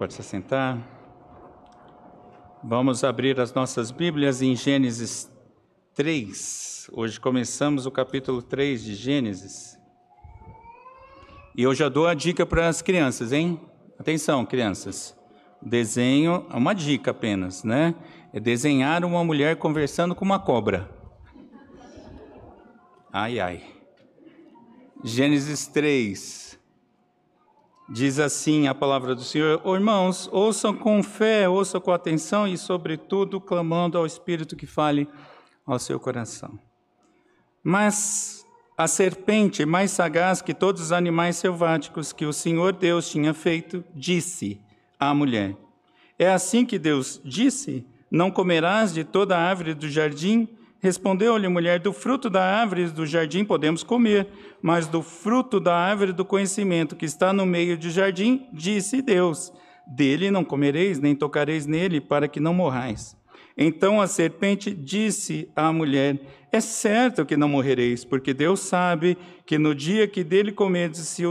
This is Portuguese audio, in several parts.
Pode se sentar. Vamos abrir as nossas Bíblias em Gênesis 3. Hoje começamos o capítulo 3 de Gênesis. E eu já dou a dica para as crianças, hein? Atenção, crianças. Desenho é uma dica apenas, né? É desenhar uma mulher conversando com uma cobra. Ai, ai. Gênesis 3. Diz assim a palavra do Senhor: oh, Irmãos, ouçam com fé, ouçam com atenção e, sobretudo, clamando ao Espírito que fale ao seu coração. Mas a serpente, mais sagaz que todos os animais selváticos que o Senhor Deus tinha feito, disse à mulher: É assim que Deus disse: Não comerás de toda a árvore do jardim? Respondeu-lhe a mulher: Do fruto da árvore do jardim podemos comer, mas do fruto da árvore do conhecimento que está no meio do jardim, disse Deus: Dele não comereis, nem tocareis nele, para que não morrais. Então a serpente disse à mulher: É certo que não morrereis, porque Deus sabe que no dia que dele comerdes, se,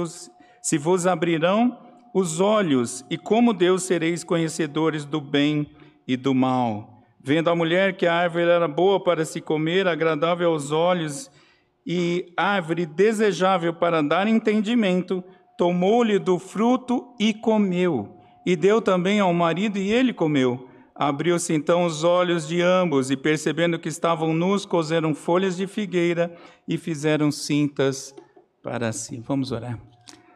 se vos abrirão os olhos, e como Deus sereis conhecedores do bem e do mal. Vendo a mulher que a árvore era boa para se comer, agradável aos olhos e árvore desejável para dar entendimento, tomou-lhe do fruto e comeu. E deu também ao marido e ele comeu. Abriu-se então os olhos de ambos e, percebendo que estavam nus, coseram folhas de figueira e fizeram cintas para si. Vamos orar.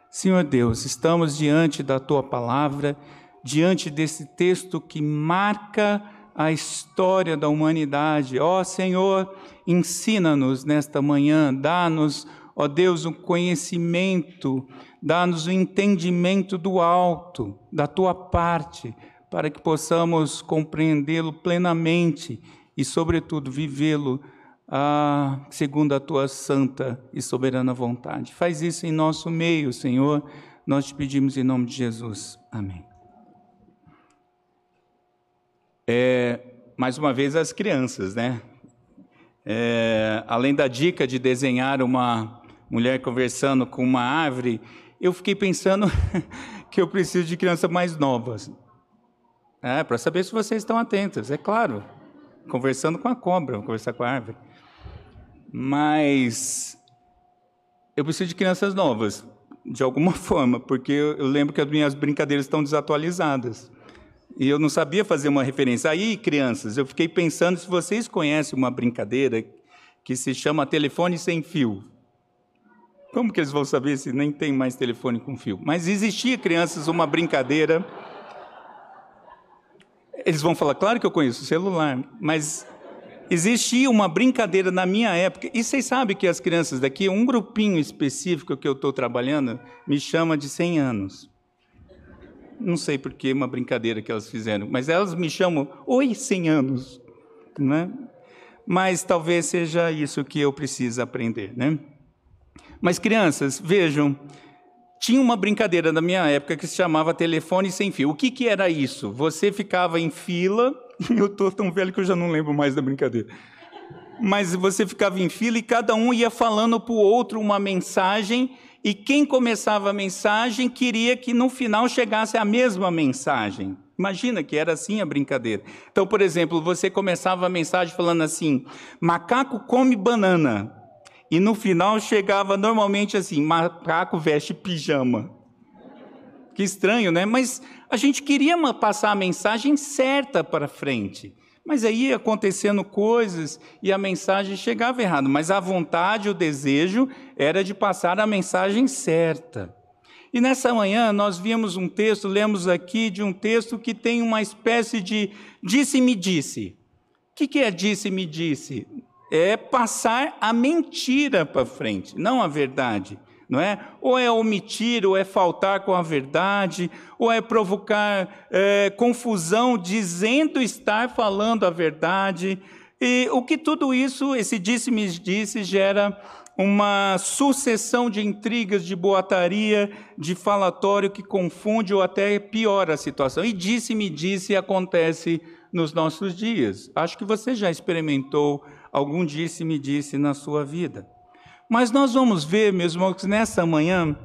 Senhor Deus, estamos diante da tua palavra, diante desse texto que marca a história da humanidade. Ó oh, Senhor, ensina-nos nesta manhã, dá-nos, ó oh Deus, o um conhecimento, dá-nos o um entendimento do alto, da tua parte, para que possamos compreendê-lo plenamente e, sobretudo, vivê-lo ah, segundo a tua santa e soberana vontade. Faz isso em nosso meio, Senhor. Nós te pedimos em nome de Jesus. Amém. É, mais uma vez, as crianças, né? É, além da dica de desenhar uma mulher conversando com uma árvore, eu fiquei pensando que eu preciso de crianças mais novas. É, para saber se vocês estão atentos, é claro. Conversando com a cobra, conversar com a árvore. Mas eu preciso de crianças novas, de alguma forma, porque eu lembro que as minhas brincadeiras estão desatualizadas. E eu não sabia fazer uma referência. Aí, crianças, eu fiquei pensando se vocês conhecem uma brincadeira que se chama telefone sem fio. Como que eles vão saber se nem tem mais telefone com fio? Mas existia, crianças, uma brincadeira. Eles vão falar, claro que eu conheço celular, mas existia uma brincadeira na minha época. E vocês sabem que as crianças daqui, um grupinho específico que eu estou trabalhando, me chama de 100 anos não sei por que uma brincadeira que elas fizeram, mas elas me chamam Oi 100 anos, né? Mas talvez seja isso que eu preciso aprender, né? Mas crianças, vejam, tinha uma brincadeira na minha época que se chamava telefone sem fio. O que, que era isso? Você ficava em fila, eu estou tão velho que eu já não lembro mais da brincadeira. Mas você ficava em fila e cada um ia falando para o outro uma mensagem e quem começava a mensagem queria que no final chegasse a mesma mensagem. Imagina que era assim a brincadeira. Então, por exemplo, você começava a mensagem falando assim: macaco come banana. E no final chegava normalmente assim: macaco veste pijama. Que estranho, né? Mas a gente queria passar a mensagem certa para frente. Mas aí ia acontecendo coisas e a mensagem chegava errado. Mas a vontade, o desejo era de passar a mensagem certa. E nessa manhã nós vimos um texto, lemos aqui de um texto que tem uma espécie de disse-me disse. O que é disse-me disse? É passar a mentira para frente, não a verdade não é? Ou é omitir, ou é faltar com a verdade, ou é provocar é, confusão dizendo estar falando a verdade. E o que tudo isso, esse disse-me disse, gera uma sucessão de intrigas, de boataria, de falatório que confunde ou até piora a situação. E disse-me disse acontece nos nossos dias. Acho que você já experimentou algum disse-me disse na sua vida. Mas nós vamos ver, meus irmãos, nessa manhã,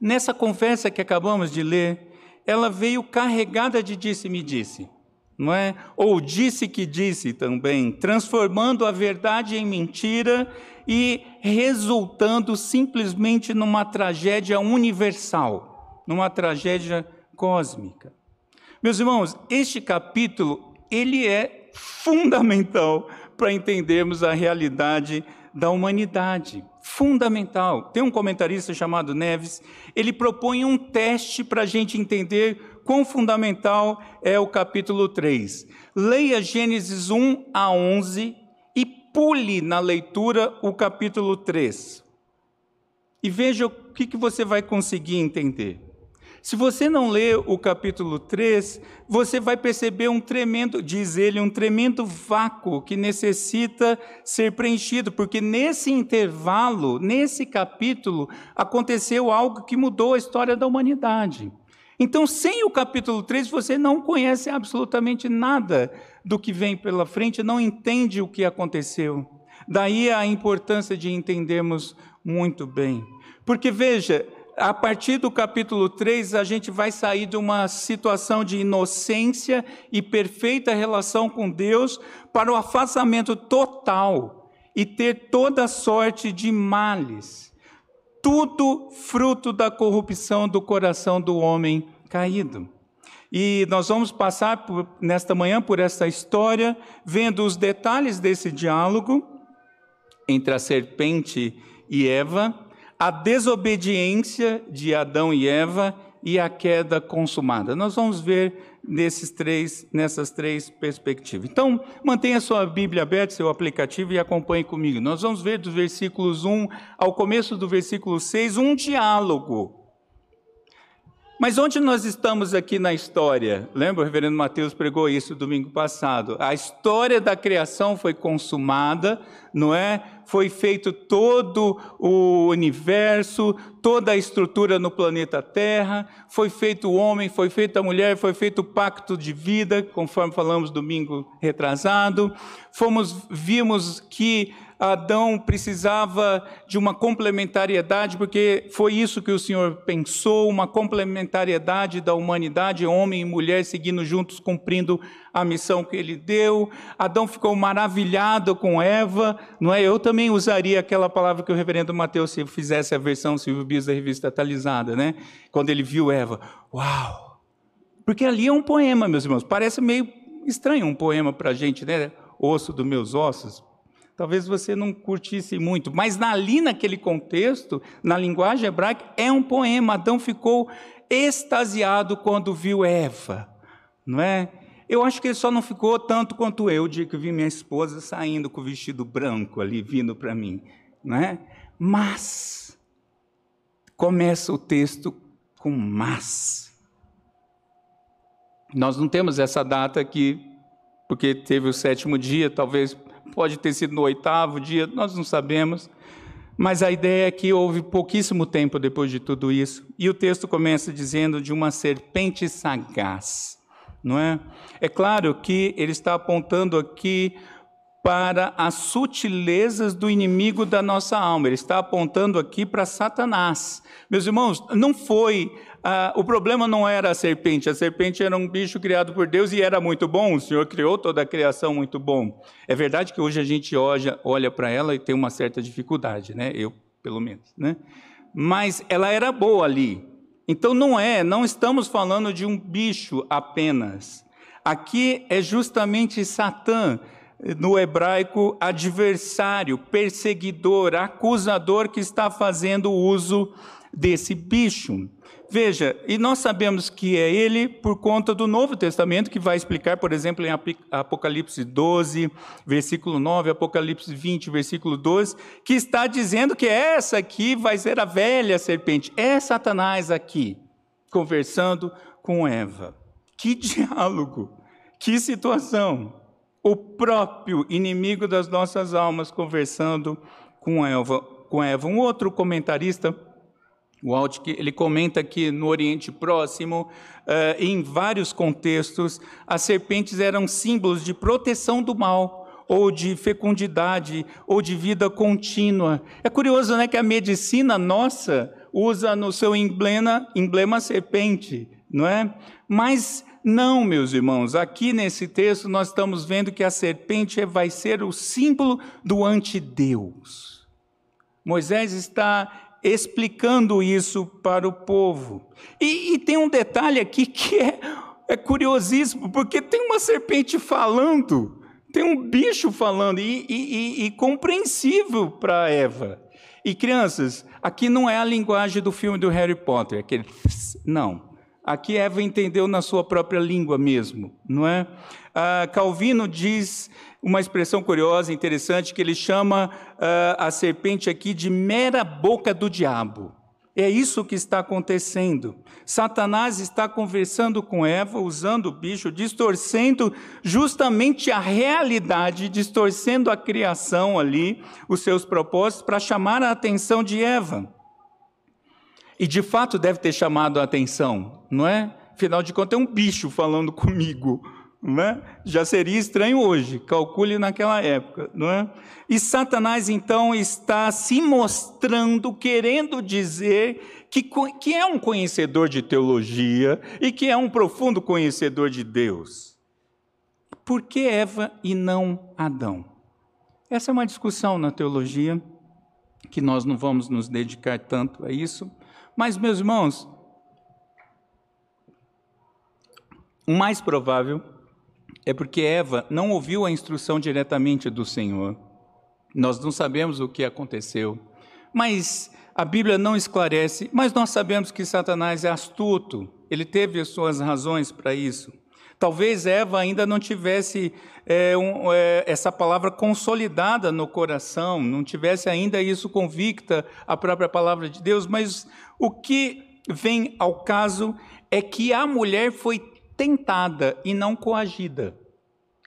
nessa conversa que acabamos de ler, ela veio carregada de disse-me disse, não é? Ou disse que disse também, transformando a verdade em mentira e resultando simplesmente numa tragédia universal, numa tragédia cósmica. Meus irmãos, este capítulo ele é fundamental para entendermos a realidade da humanidade. Fundamental. Tem um comentarista chamado Neves, ele propõe um teste para a gente entender quão fundamental é o capítulo 3. Leia Gênesis 1 a 11 e pule na leitura o capítulo 3. E veja o que, que você vai conseguir entender. Se você não ler o capítulo 3, você vai perceber um tremendo, diz ele, um tremendo vácuo que necessita ser preenchido, porque nesse intervalo, nesse capítulo, aconteceu algo que mudou a história da humanidade. Então, sem o capítulo 3, você não conhece absolutamente nada do que vem pela frente, não entende o que aconteceu. Daí a importância de entendermos muito bem. Porque veja, a partir do capítulo 3, a gente vai sair de uma situação de inocência e perfeita relação com Deus para o afastamento total e ter toda sorte de males. Tudo fruto da corrupção do coração do homem caído. E nós vamos passar por, nesta manhã por essa história, vendo os detalhes desse diálogo entre a serpente e Eva a desobediência de Adão e Eva e a queda consumada. Nós vamos ver nesses três, nessas três perspectivas. Então, mantenha sua Bíblia aberta, seu aplicativo e acompanhe comigo. Nós vamos ver dos versículos 1 ao começo do versículo 6 um diálogo mas onde nós estamos aqui na história? Lembra, o reverendo Mateus pregou isso domingo passado. A história da criação foi consumada, não é? Foi feito todo o universo, toda a estrutura no planeta Terra, foi feito o homem, foi feita a mulher, foi feito o pacto de vida, conforme falamos domingo retrasado. Fomos vimos que Adão precisava de uma complementariedade, porque foi isso que o Senhor pensou, uma complementariedade da humanidade, homem e mulher seguindo juntos, cumprindo a missão que ele deu. Adão ficou maravilhado com Eva, não é? Eu também usaria aquela palavra que o reverendo Mateus se fizesse a versão Silvio Bis da revista atualizada, né? Quando ele viu Eva, uau! Porque ali é um poema, meus irmãos. Parece meio estranho um poema para a gente, né? Osso dos meus ossos talvez você não curtisse muito, mas ali naquele contexto, na linguagem hebraica, é um poema. Adão ficou extasiado quando viu Eva, não é? Eu acho que ele só não ficou tanto quanto eu, o dia que vi minha esposa saindo com o vestido branco ali, vindo para mim, não é? Mas, começa o texto com mas. Nós não temos essa data aqui, porque teve o sétimo dia, talvez pode ter sido no oitavo dia, nós não sabemos. Mas a ideia é que houve pouquíssimo tempo depois de tudo isso. E o texto começa dizendo de uma serpente sagaz, não é? É claro que ele está apontando aqui para as sutilezas do inimigo da nossa alma. Ele está apontando aqui para Satanás. Meus irmãos, não foi ah, o problema não era a serpente, a serpente era um bicho criado por Deus e era muito bom, o Senhor criou toda a criação muito bom. É verdade que hoje a gente olha, olha para ela e tem uma certa dificuldade, né? Eu, pelo menos, né? Mas ela era boa ali. Então não é, não estamos falando de um bicho apenas. Aqui é justamente Satã, no hebraico, adversário, perseguidor, acusador que está fazendo uso desse bicho. Veja, e nós sabemos que é ele por conta do Novo Testamento, que vai explicar, por exemplo, em Apocalipse 12, versículo 9, Apocalipse 20, versículo 12, que está dizendo que essa aqui vai ser a velha serpente. É Satanás aqui, conversando com Eva. Que diálogo, que situação. O próprio inimigo das nossas almas conversando com Eva. Com Eva. Um outro comentarista o Altke, ele comenta que no Oriente Próximo, uh, em vários contextos, as serpentes eram símbolos de proteção do mal, ou de fecundidade, ou de vida contínua. É curioso, né, que a medicina nossa usa no seu emblema, emblema serpente, não é? Mas não, meus irmãos, aqui nesse texto nós estamos vendo que a serpente vai ser o símbolo do antideus. Moisés está explicando isso para o povo. E, e tem um detalhe aqui que é, é curiosíssimo, porque tem uma serpente falando, tem um bicho falando, e, e, e compreensível para Eva. E crianças, aqui não é a linguagem do filme do Harry Potter, aquele. Não. Aqui Eva entendeu na sua própria língua mesmo, não é? Ah, Calvino diz uma expressão curiosa, interessante, que ele chama ah, a serpente aqui de mera boca do diabo. É isso que está acontecendo. Satanás está conversando com Eva, usando o bicho, distorcendo justamente a realidade, distorcendo a criação ali, os seus propósitos, para chamar a atenção de Eva. E de fato deve ter chamado a atenção, não é? Afinal de contas, é um bicho falando comigo. Não é? Já seria estranho hoje, calcule naquela época, não é? E Satanás então está se mostrando, querendo dizer que, que é um conhecedor de teologia e que é um profundo conhecedor de Deus. Por que Eva e não Adão? Essa é uma discussão na teologia que nós não vamos nos dedicar tanto a isso, mas, meus irmãos, o mais provável é porque Eva não ouviu a instrução diretamente do Senhor. Nós não sabemos o que aconteceu, mas a Bíblia não esclarece. Mas nós sabemos que Satanás é astuto, ele teve as suas razões para isso. Talvez Eva ainda não tivesse é, um, é, essa palavra consolidada no coração, não tivesse ainda isso convicta a própria palavra de Deus, mas o que vem ao caso é que a mulher foi tentada e não coagida.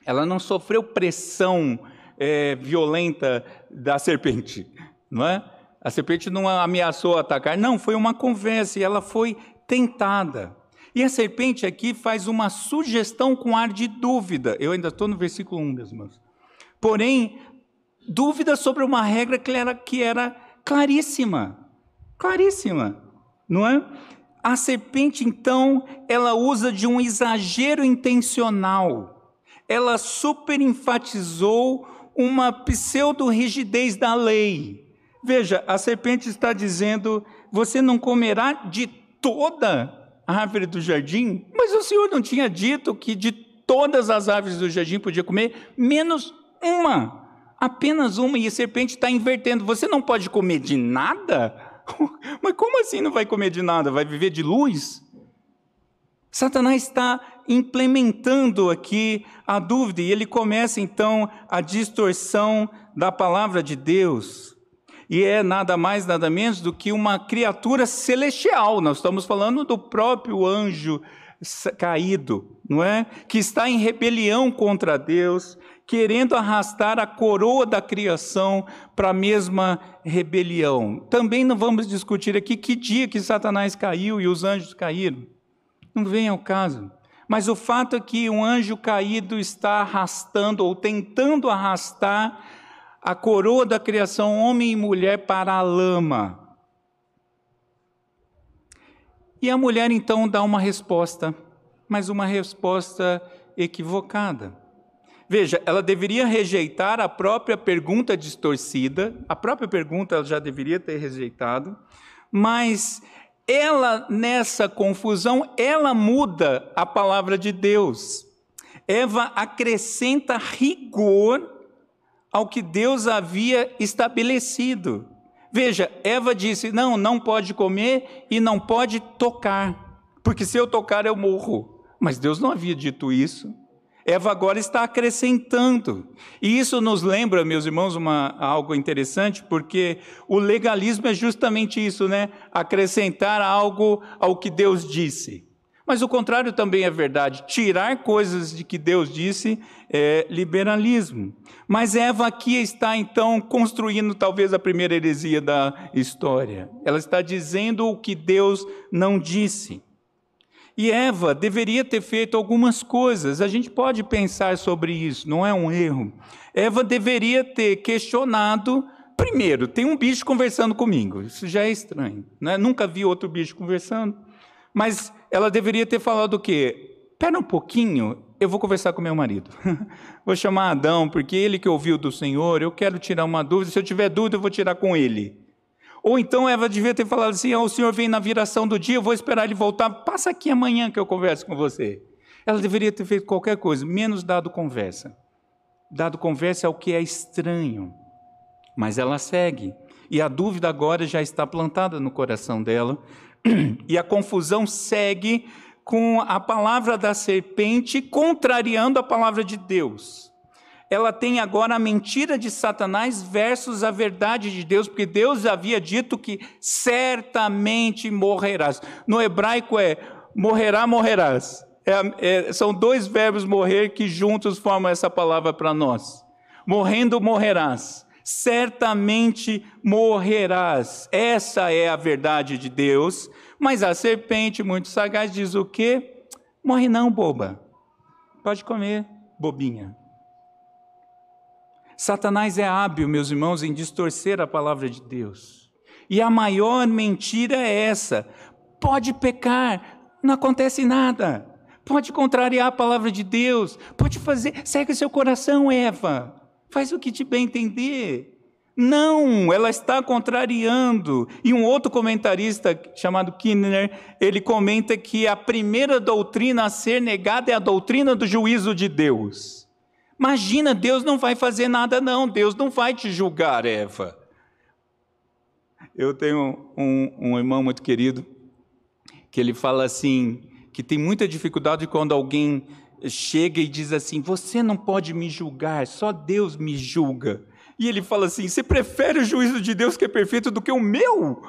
Ela não sofreu pressão é, violenta da serpente, não é? A serpente não ameaçou atacar, não, foi uma conversa e ela foi tentada. E a serpente aqui faz uma sugestão com ar de dúvida. Eu ainda estou no versículo 1, meus irmãos. Porém, dúvida sobre uma regra que era, que era claríssima. Claríssima, não é? A serpente, então, ela usa de um exagero intencional. Ela superenfatizou uma pseudo-rigidez da lei. Veja, a serpente está dizendo: você não comerá de toda árvore do jardim, mas o Senhor não tinha dito que de todas as árvores do jardim podia comer, menos uma, apenas uma, e a serpente está invertendo. Você não pode comer de nada? Mas como assim não vai comer de nada? Vai viver de luz? Satanás está implementando aqui a dúvida e ele começa então a distorção da palavra de Deus e é nada mais, nada menos do que uma criatura celestial. Nós estamos falando do próprio anjo caído, não é? Que está em rebelião contra Deus, querendo arrastar a coroa da criação para a mesma rebelião. Também não vamos discutir aqui que dia que Satanás caiu e os anjos caíram. Não vem ao caso. Mas o fato é que um anjo caído está arrastando ou tentando arrastar a coroa da criação, homem e mulher, para a lama. E a mulher então dá uma resposta, mas uma resposta equivocada. Veja, ela deveria rejeitar a própria pergunta distorcida, a própria pergunta ela já deveria ter rejeitado, mas ela, nessa confusão, ela muda a palavra de Deus. Eva acrescenta rigor ao que Deus havia estabelecido. Veja, Eva disse: Não, não pode comer e não pode tocar, porque se eu tocar eu morro. Mas Deus não havia dito isso. Eva agora está acrescentando. E isso nos lembra, meus irmãos, uma, algo interessante, porque o legalismo é justamente isso, né? Acrescentar algo ao que Deus disse. Mas o contrário também é verdade. Tirar coisas de que Deus disse é liberalismo. Mas Eva aqui está então construindo talvez a primeira heresia da história. Ela está dizendo o que Deus não disse. E Eva deveria ter feito algumas coisas. A gente pode pensar sobre isso, não é um erro. Eva deveria ter questionado. Primeiro, tem um bicho conversando comigo. Isso já é estranho. Né? Nunca vi outro bicho conversando. Mas ela deveria ter falado o quê? Pera um pouquinho, eu vou conversar com meu marido. vou chamar Adão, porque ele que ouviu do Senhor, eu quero tirar uma dúvida. Se eu tiver dúvida, eu vou tirar com ele. Ou então Eva devia ter falado assim: oh, o Senhor vem na viração do dia, eu vou esperar ele voltar, passa aqui amanhã que eu converso com você. Ela deveria ter feito qualquer coisa, menos dado conversa. Dado conversa é o que é estranho. Mas ela segue. E a dúvida agora já está plantada no coração dela. E a confusão segue com a palavra da serpente contrariando a palavra de Deus. Ela tem agora a mentira de Satanás versus a verdade de Deus, porque Deus havia dito que certamente morrerás. No hebraico é morrerá, morrerás. É, é, são dois verbos morrer que juntos formam essa palavra para nós. Morrendo, morrerás. Certamente morrerás. Essa é a verdade de Deus. Mas a serpente, muito sagaz, diz o quê? Morre não, boba. Pode comer, bobinha. Satanás é hábil, meus irmãos, em distorcer a palavra de Deus. E a maior mentira é essa: pode pecar, não acontece nada pode contrariar a palavra de Deus, pode fazer, segue seu coração, Eva, faz o que te bem entender. Não, ela está contrariando. E um outro comentarista chamado Kinner, ele comenta que a primeira doutrina a ser negada é a doutrina do juízo de Deus. Imagina, Deus não vai fazer nada, não. Deus não vai te julgar, Eva. Eu tenho um, um irmão muito querido que ele fala assim: que tem muita dificuldade quando alguém chega e diz assim: Você não pode me julgar, só Deus me julga. E ele fala assim: Você prefere o juízo de Deus que é perfeito do que o meu?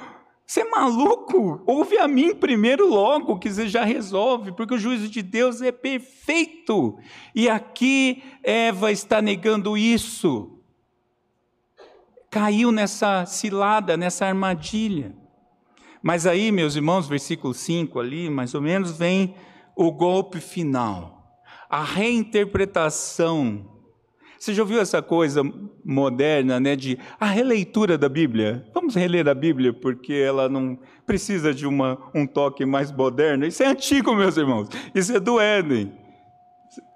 Você é maluco? Ouve a mim primeiro, logo, que você já resolve, porque o juízo de Deus é perfeito. E aqui Eva está negando isso. Caiu nessa cilada, nessa armadilha. Mas aí, meus irmãos, versículo 5 ali, mais ou menos, vem o golpe final, a reinterpretação. Você já ouviu essa coisa moderna, né, de a releitura da Bíblia? Vamos reler a Bíblia porque ela não precisa de uma, um toque mais moderno. Isso é antigo, meus irmãos. Isso é do Éden.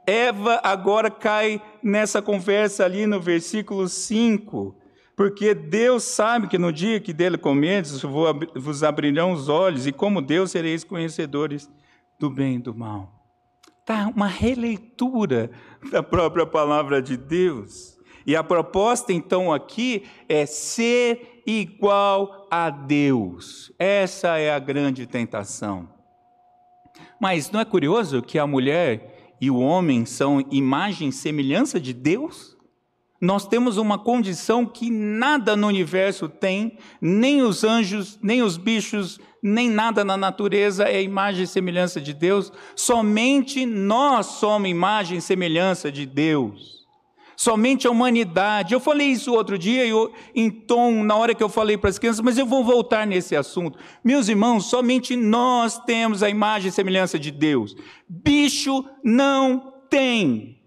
Eva agora cai nessa conversa ali no versículo 5. Porque Deus sabe que no dia que dele comerdes, vos abrirão os olhos, e como Deus sereis conhecedores do bem e do mal. Uma releitura da própria palavra de Deus. E a proposta então aqui é ser igual a Deus. Essa é a grande tentação. Mas não é curioso que a mulher e o homem são imagem e semelhança de Deus? Nós temos uma condição que nada no universo tem, nem os anjos, nem os bichos, nem nada na natureza é imagem e semelhança de Deus. Somente nós somos imagem e semelhança de Deus. Somente a humanidade. Eu falei isso outro dia eu, em tom, na hora que eu falei para as crianças, mas eu vou voltar nesse assunto. Meus irmãos, somente nós temos a imagem e semelhança de Deus. Bicho não tem.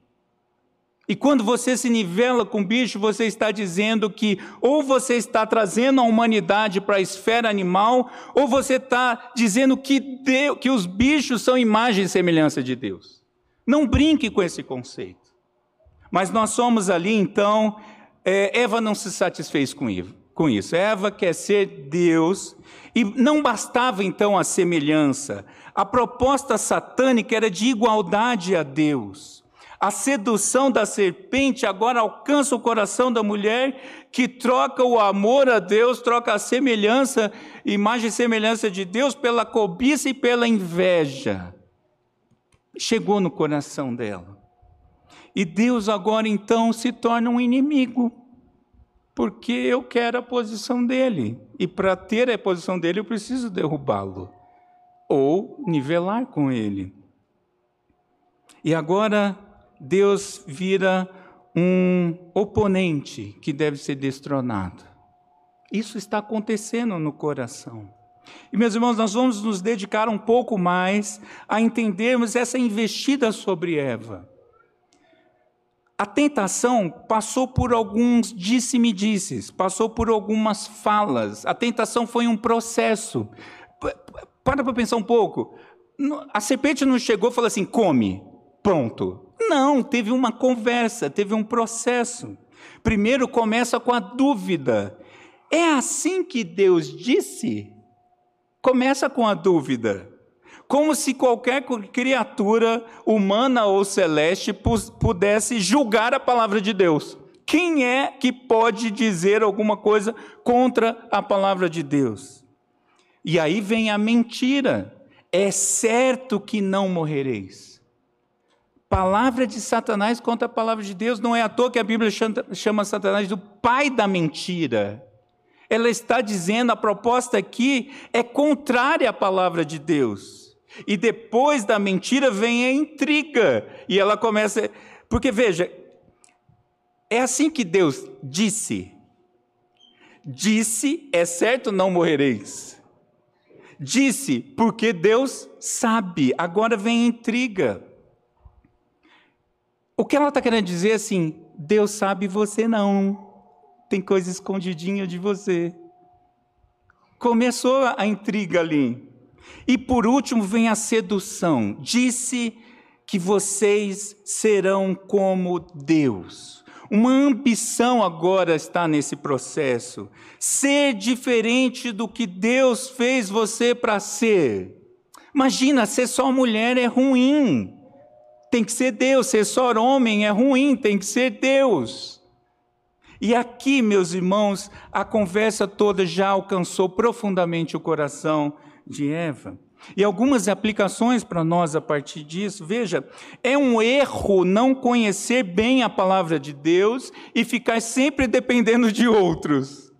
E quando você se nivela com o bicho, você está dizendo que ou você está trazendo a humanidade para a esfera animal, ou você está dizendo que, Deus, que os bichos são imagem e semelhança de Deus. Não brinque com esse conceito. Mas nós somos ali, então, é, Eva não se satisfez com isso. Eva quer ser Deus, e não bastava então a semelhança. A proposta satânica era de igualdade a Deus. A sedução da serpente agora alcança o coração da mulher que troca o amor a Deus, troca a semelhança, imagem e semelhança de Deus pela cobiça e pela inveja. Chegou no coração dela. E Deus agora então se torna um inimigo, porque eu quero a posição dele. E para ter a posição dele, eu preciso derrubá-lo ou nivelar com ele. E agora Deus vira um oponente que deve ser destronado. Isso está acontecendo no coração. E, meus irmãos, nós vamos nos dedicar um pouco mais a entendermos essa investida sobre Eva. A tentação passou por alguns disse-me-disses, passou por algumas falas. A tentação foi um processo. Para para pensar um pouco. A serpente não chegou e falou assim: come, pronto. Não, teve uma conversa, teve um processo. Primeiro começa com a dúvida: é assim que Deus disse? Começa com a dúvida. Como se qualquer criatura humana ou celeste pudesse julgar a palavra de Deus. Quem é que pode dizer alguma coisa contra a palavra de Deus? E aí vem a mentira. É certo que não morrereis. Palavra de Satanás contra a palavra de Deus. Não é à toa que a Bíblia chama Satanás do pai da mentira. Ela está dizendo, a proposta aqui é contrária à palavra de Deus. E depois da mentira vem a intriga. E ela começa. Porque veja, é assim que Deus disse. Disse, é certo, não morrereis. Disse, porque Deus sabe. Agora vem a intriga. O que ela está querendo dizer é assim: Deus sabe, você não. Tem coisa escondidinha de você. Começou a intriga ali. E por último vem a sedução. Disse que vocês serão como Deus. Uma ambição agora está nesse processo. Ser diferente do que Deus fez você para ser. Imagina, ser só mulher é ruim. Tem que ser Deus. Ser só homem é ruim. Tem que ser Deus. E aqui, meus irmãos, a conversa toda já alcançou profundamente o coração de Eva. E algumas aplicações para nós a partir disso. Veja, é um erro não conhecer bem a palavra de Deus e ficar sempre dependendo de outros.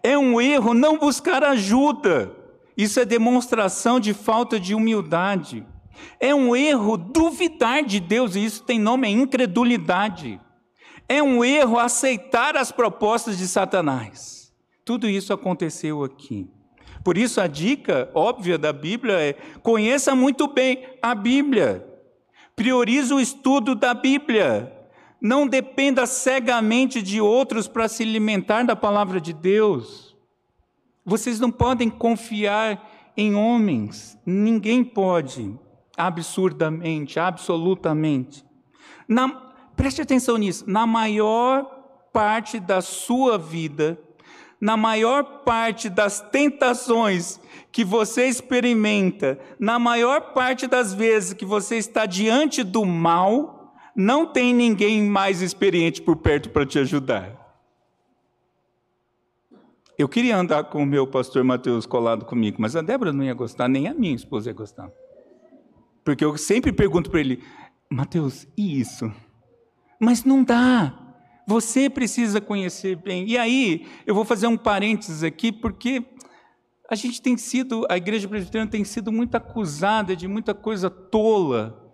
É um erro não buscar ajuda. Isso é demonstração de falta de humildade. É um erro duvidar de Deus, e isso tem nome, é incredulidade. É um erro aceitar as propostas de Satanás. Tudo isso aconteceu aqui. Por isso, a dica óbvia da Bíblia é: conheça muito bem a Bíblia, priorize o estudo da Bíblia, não dependa cegamente de outros para se alimentar da palavra de Deus. Vocês não podem confiar em homens, ninguém pode, absurdamente, absolutamente. Na, preste atenção nisso, na maior parte da sua vida, na maior parte das tentações que você experimenta, na maior parte das vezes que você está diante do mal, não tem ninguém mais experiente por perto para te ajudar. Eu queria andar com o meu pastor Mateus colado comigo, mas a Débora não ia gostar, nem a minha esposa ia gostar. Porque eu sempre pergunto para ele, Mateus, e isso? Mas não dá. Você precisa conhecer bem. E aí, eu vou fazer um parênteses aqui, porque a gente tem sido, a igreja presbiteriana tem sido muito acusada de muita coisa tola.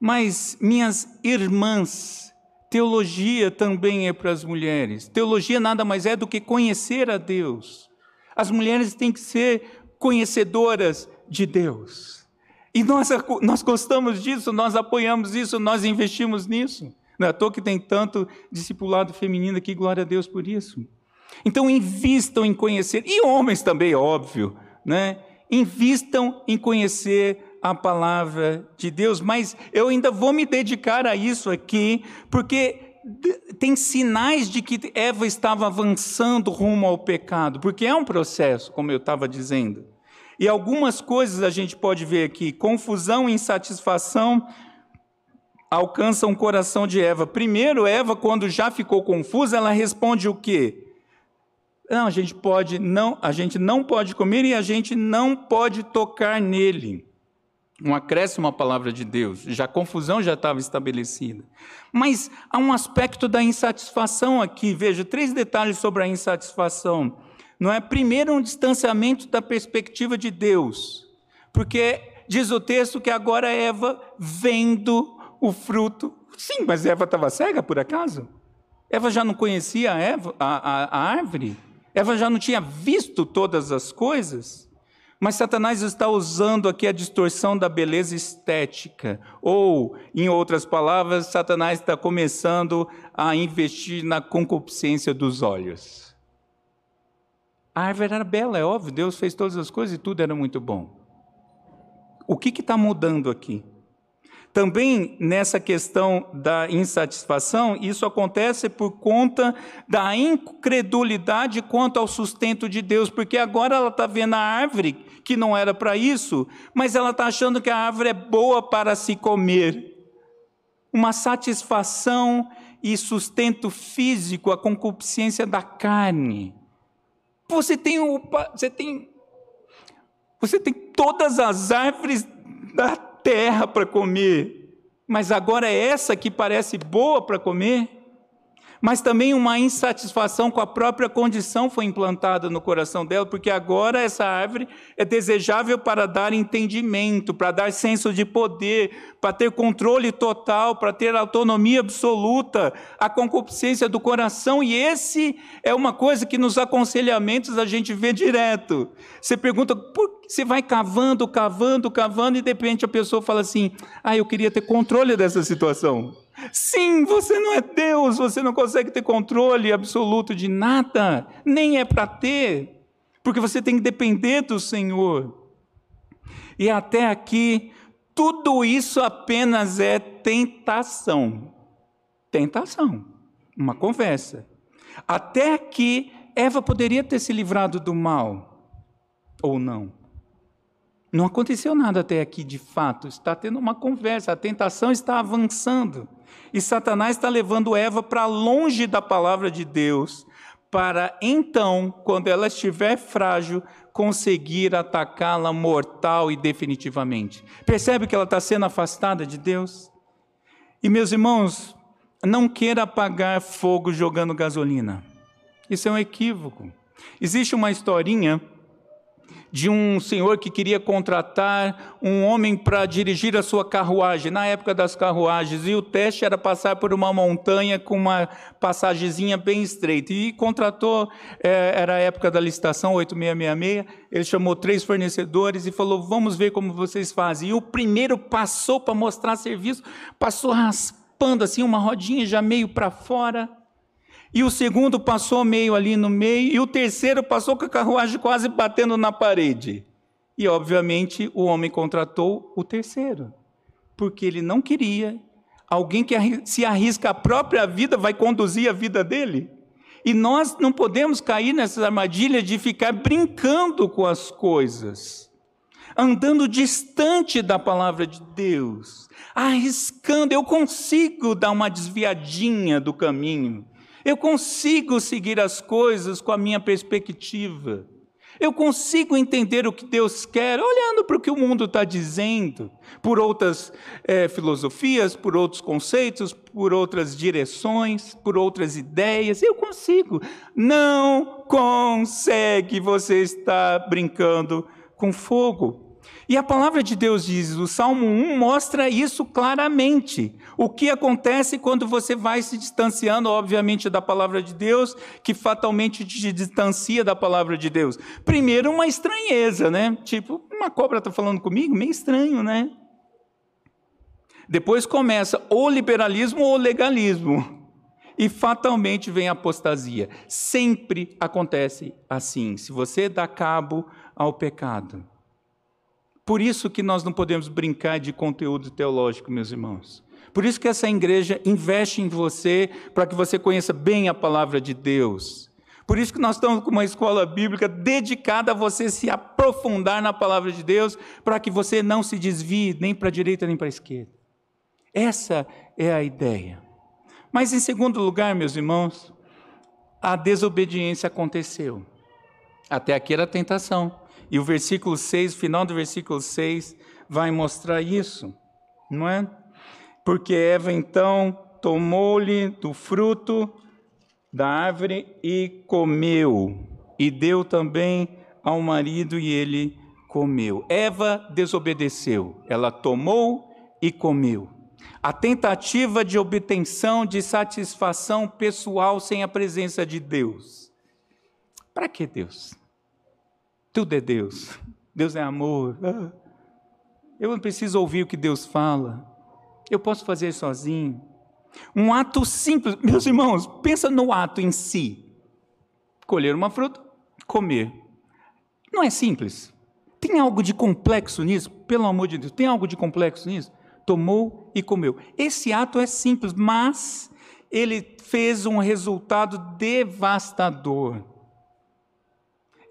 Mas, minhas irmãs, teologia também é para as mulheres. Teologia nada mais é do que conhecer a Deus. As mulheres têm que ser conhecedoras de Deus. E nós, nós gostamos disso, nós apoiamos isso, nós investimos nisso. Não é à toa que tem tanto discipulado feminino aqui, glória a Deus por isso. Então, invistam em conhecer, e homens também, óbvio, né? Invistam em conhecer a palavra de Deus, mas eu ainda vou me dedicar a isso aqui, porque tem sinais de que Eva estava avançando rumo ao pecado, porque é um processo, como eu estava dizendo. E algumas coisas a gente pode ver aqui: confusão, insatisfação, alcança o coração de Eva. Primeiro, Eva, quando já ficou confusa, ela responde o quê? Não, a gente pode não, a gente não pode comer e a gente não pode tocar nele. Um acréscimo à palavra de Deus. Já a confusão já estava estabelecida. Mas há um aspecto da insatisfação aqui. Veja, três detalhes sobre a insatisfação. Não é primeiro um distanciamento da perspectiva de Deus. Porque diz o texto que agora Eva vendo o fruto. Sim, mas Eva estava cega por acaso? Eva já não conhecia a, Eva, a, a, a árvore? Eva já não tinha visto todas as coisas? Mas Satanás está usando aqui a distorção da beleza estética. Ou, em outras palavras, Satanás está começando a investir na concupiscência dos olhos. A árvore era bela, é óbvio, Deus fez todas as coisas e tudo era muito bom. O que está mudando aqui? Também nessa questão da insatisfação, isso acontece por conta da incredulidade quanto ao sustento de Deus, porque agora ela está vendo a árvore que não era para isso, mas ela está achando que a árvore é boa para se comer. Uma satisfação e sustento físico, a concupiscência da carne. Você tem, você tem, você tem todas as árvores da terra para comer, mas agora é essa que parece boa para comer? Mas também uma insatisfação com a própria condição foi implantada no coração dela, porque agora essa árvore é desejável para dar entendimento, para dar senso de poder, para ter controle total, para ter autonomia absoluta, a concupiscência do coração, e esse é uma coisa que nos aconselhamentos a gente vê direto. Você pergunta, por você vai cavando, cavando, cavando, e de repente a pessoa fala assim: ah, eu queria ter controle dessa situação. Sim, você não é Deus, você não consegue ter controle absoluto de nada, nem é para ter, porque você tem que depender do Senhor. E até aqui, tudo isso apenas é tentação. Tentação, uma conversa. Até aqui, Eva poderia ter se livrado do mal, ou não. Não aconteceu nada até aqui de fato, está tendo uma conversa, a tentação está avançando. E Satanás está levando Eva para longe da palavra de Deus, para então, quando ela estiver frágil, conseguir atacá-la mortal e definitivamente. Percebe que ela está sendo afastada de Deus? E meus irmãos, não queira apagar fogo jogando gasolina. Isso é um equívoco. Existe uma historinha de um senhor que queria contratar um homem para dirigir a sua carruagem, na época das carruagens, e o teste era passar por uma montanha com uma passagemzinha bem estreita. E contratou, é, era a época da licitação, 8666, ele chamou três fornecedores e falou: Vamos ver como vocês fazem. E o primeiro passou para mostrar serviço, passou raspando assim uma rodinha já meio para fora e o segundo passou meio ali no meio, e o terceiro passou com a carruagem quase batendo na parede. E, obviamente, o homem contratou o terceiro, porque ele não queria. Alguém que se arrisca a própria vida vai conduzir a vida dele. E nós não podemos cair nessas armadilhas de ficar brincando com as coisas, andando distante da palavra de Deus, arriscando. Eu consigo dar uma desviadinha do caminho. Eu consigo seguir as coisas com a minha perspectiva. Eu consigo entender o que Deus quer olhando para o que o mundo está dizendo, por outras é, filosofias, por outros conceitos, por outras direções, por outras ideias. Eu consigo. Não consegue você estar brincando com fogo. E a palavra de Deus diz, o Salmo 1 mostra isso claramente. O que acontece quando você vai se distanciando, obviamente, da palavra de Deus, que fatalmente te distancia da palavra de Deus? Primeiro, uma estranheza, né? Tipo, uma cobra está falando comigo? Meio estranho, né? Depois começa ou liberalismo ou legalismo. E fatalmente vem a apostasia. Sempre acontece assim. Se você dá cabo ao pecado. Por isso que nós não podemos brincar de conteúdo teológico, meus irmãos. Por isso que essa igreja investe em você para que você conheça bem a palavra de Deus. Por isso que nós estamos com uma escola bíblica dedicada a você se aprofundar na palavra de Deus, para que você não se desvie nem para a direita nem para a esquerda. Essa é a ideia. Mas em segundo lugar, meus irmãos, a desobediência aconteceu. Até aqui era tentação. E o versículo 6, o final do versículo 6, vai mostrar isso, não é? Porque Eva então tomou-lhe do fruto da árvore e comeu, e deu também ao marido e ele comeu. Eva desobedeceu, ela tomou e comeu. A tentativa de obtenção de satisfação pessoal sem a presença de Deus. Para que Deus? Tudo é Deus. Deus é amor. Eu não preciso ouvir o que Deus fala. Eu posso fazer sozinho. Um ato simples, meus irmãos, pensa no ato em si. Colher uma fruta, comer. Não é simples. Tem algo de complexo nisso? Pelo amor de Deus, tem algo de complexo nisso? Tomou e comeu. Esse ato é simples, mas ele fez um resultado devastador.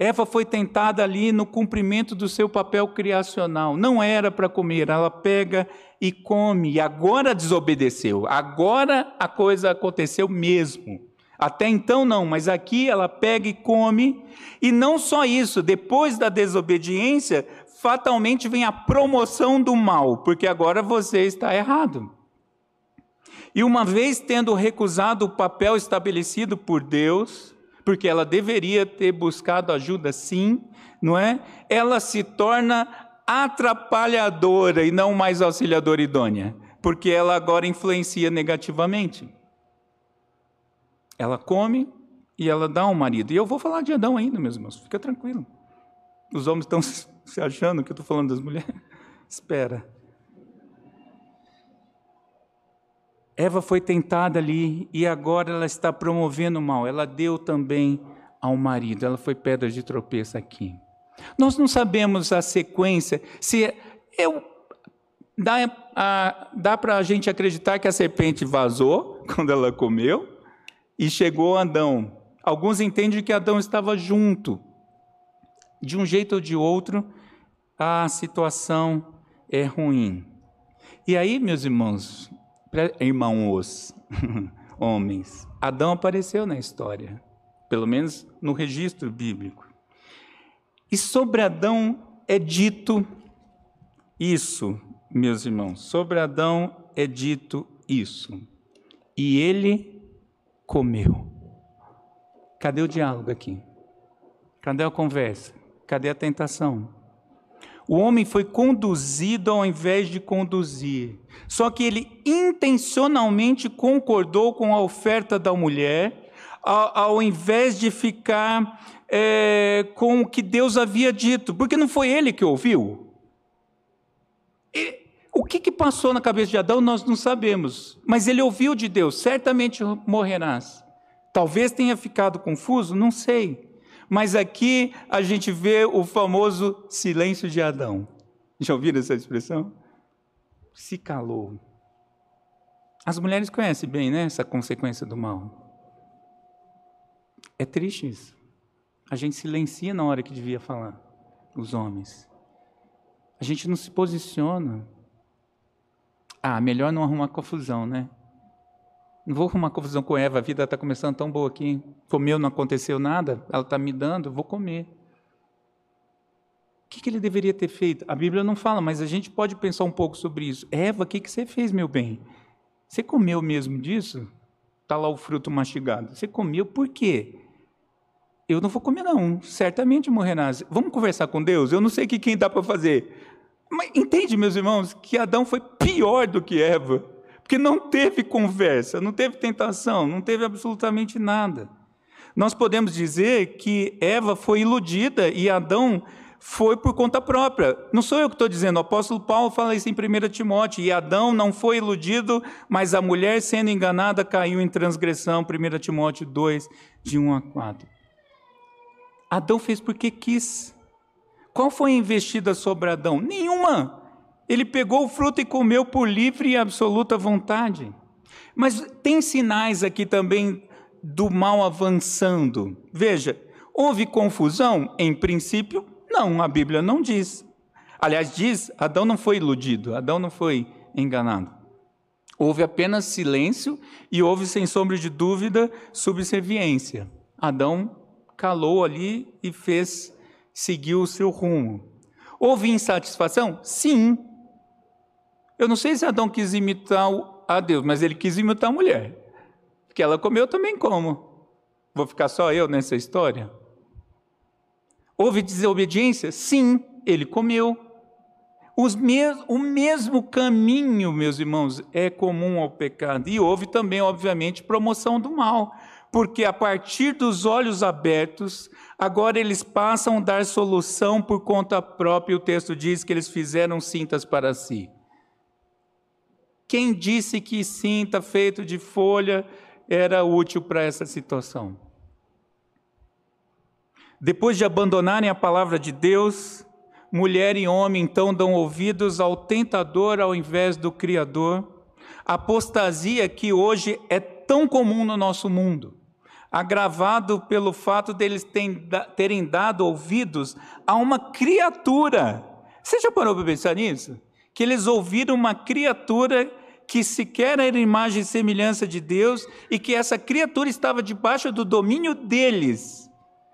Eva foi tentada ali no cumprimento do seu papel criacional. Não era para comer, ela pega e come, e agora desobedeceu. Agora a coisa aconteceu mesmo. Até então não, mas aqui ela pega e come, e não só isso, depois da desobediência, fatalmente vem a promoção do mal, porque agora você está errado. E uma vez tendo recusado o papel estabelecido por Deus, porque ela deveria ter buscado ajuda sim, não é? Ela se torna atrapalhadora e não mais auxiliadora idônea, porque ela agora influencia negativamente. Ela come e ela dá um marido. E eu vou falar de Adão ainda, meus irmãos, fica tranquilo. Os homens estão se achando que eu estou falando das mulheres. Espera. Eva foi tentada ali e agora ela está promovendo o mal. Ela deu também ao marido. Ela foi pedra de tropeço aqui. Nós não sabemos a sequência. Se eu dá, dá para a gente acreditar que a serpente vazou quando ela comeu e chegou Adão. Alguns entendem que Adão estava junto. De um jeito ou de outro, a situação é ruim. E aí, meus irmãos, irmãos, homens, Adão apareceu na história, pelo menos no registro bíblico. E sobre Adão é dito isso, meus irmãos, sobre Adão é dito isso. E ele comeu. Cadê o diálogo aqui? Cadê a conversa? Cadê a tentação? O homem foi conduzido ao invés de conduzir. Só que ele intencionalmente concordou com a oferta da mulher, ao, ao invés de ficar é, com o que Deus havia dito, porque não foi ele que ouviu. O que, que passou na cabeça de Adão nós não sabemos, mas ele ouviu de Deus: certamente morrerás. Talvez tenha ficado confuso, não sei. Mas aqui a gente vê o famoso silêncio de Adão. Já ouviram essa expressão? Se calou. As mulheres conhecem bem, né, essa consequência do mal. É triste isso. A gente silencia na hora que devia falar, os homens. A gente não se posiciona. Ah, melhor não arrumar confusão, né? Não vou arrumar confusão com Eva, a vida está começando tão boa aqui. Comeu, não aconteceu nada, ela está me dando, vou comer. O que, que, ele deveria ter feito? A Bíblia não fala, mas a gente pode pensar um pouco sobre isso. Eva, o que, que você fez, meu bem? Você comeu mesmo disso? Está lá o fruto mastigado. Você comeu por quê? Eu não vou comer, não. Certamente morrerás. Vamos conversar com Deus? Eu não sei o que quem dá para fazer. Mas entende, meus irmãos, que Adão foi pior do que Eva. Porque não teve conversa, não teve tentação, não teve absolutamente nada. Nós podemos dizer que Eva foi iludida e Adão foi por conta própria. Não sou eu que estou dizendo, o apóstolo Paulo fala isso em 1 Timóteo, e Adão não foi iludido, mas a mulher sendo enganada caiu em transgressão, 1 Timóteo 2, de 1 a 4. Adão fez porque quis. Qual foi a investida sobre Adão? Nenhuma. Ele pegou o fruto e comeu por livre e absoluta vontade. Mas tem sinais aqui também do mal avançando. Veja, houve confusão? Em princípio, não, a Bíblia não diz. Aliás, diz: Adão não foi iludido, Adão não foi enganado. Houve apenas silêncio e houve, sem sombra de dúvida, subserviência. Adão calou ali e fez, seguiu o seu rumo. Houve insatisfação? Sim, eu não sei se Adão quis imitar a Deus, mas ele quis imitar a mulher. Porque ela comeu também como. Vou ficar só eu nessa história? Houve desobediência? Sim, ele comeu. Mes o mesmo caminho, meus irmãos, é comum ao pecado. E houve também, obviamente, promoção do mal. Porque a partir dos olhos abertos, agora eles passam a dar solução por conta própria. O texto diz que eles fizeram cintas para si. Quem disse que cinta feito de folha era útil para essa situação? Depois de abandonarem a palavra de Deus, mulher e homem então dão ouvidos ao tentador ao invés do Criador. Apostasia que hoje é tão comum no nosso mundo, agravado pelo fato deles terem dado ouvidos a uma criatura. Você já parou para pensar nisso? Que eles ouviram uma criatura que sequer era imagem e semelhança de Deus e que essa criatura estava debaixo do domínio deles.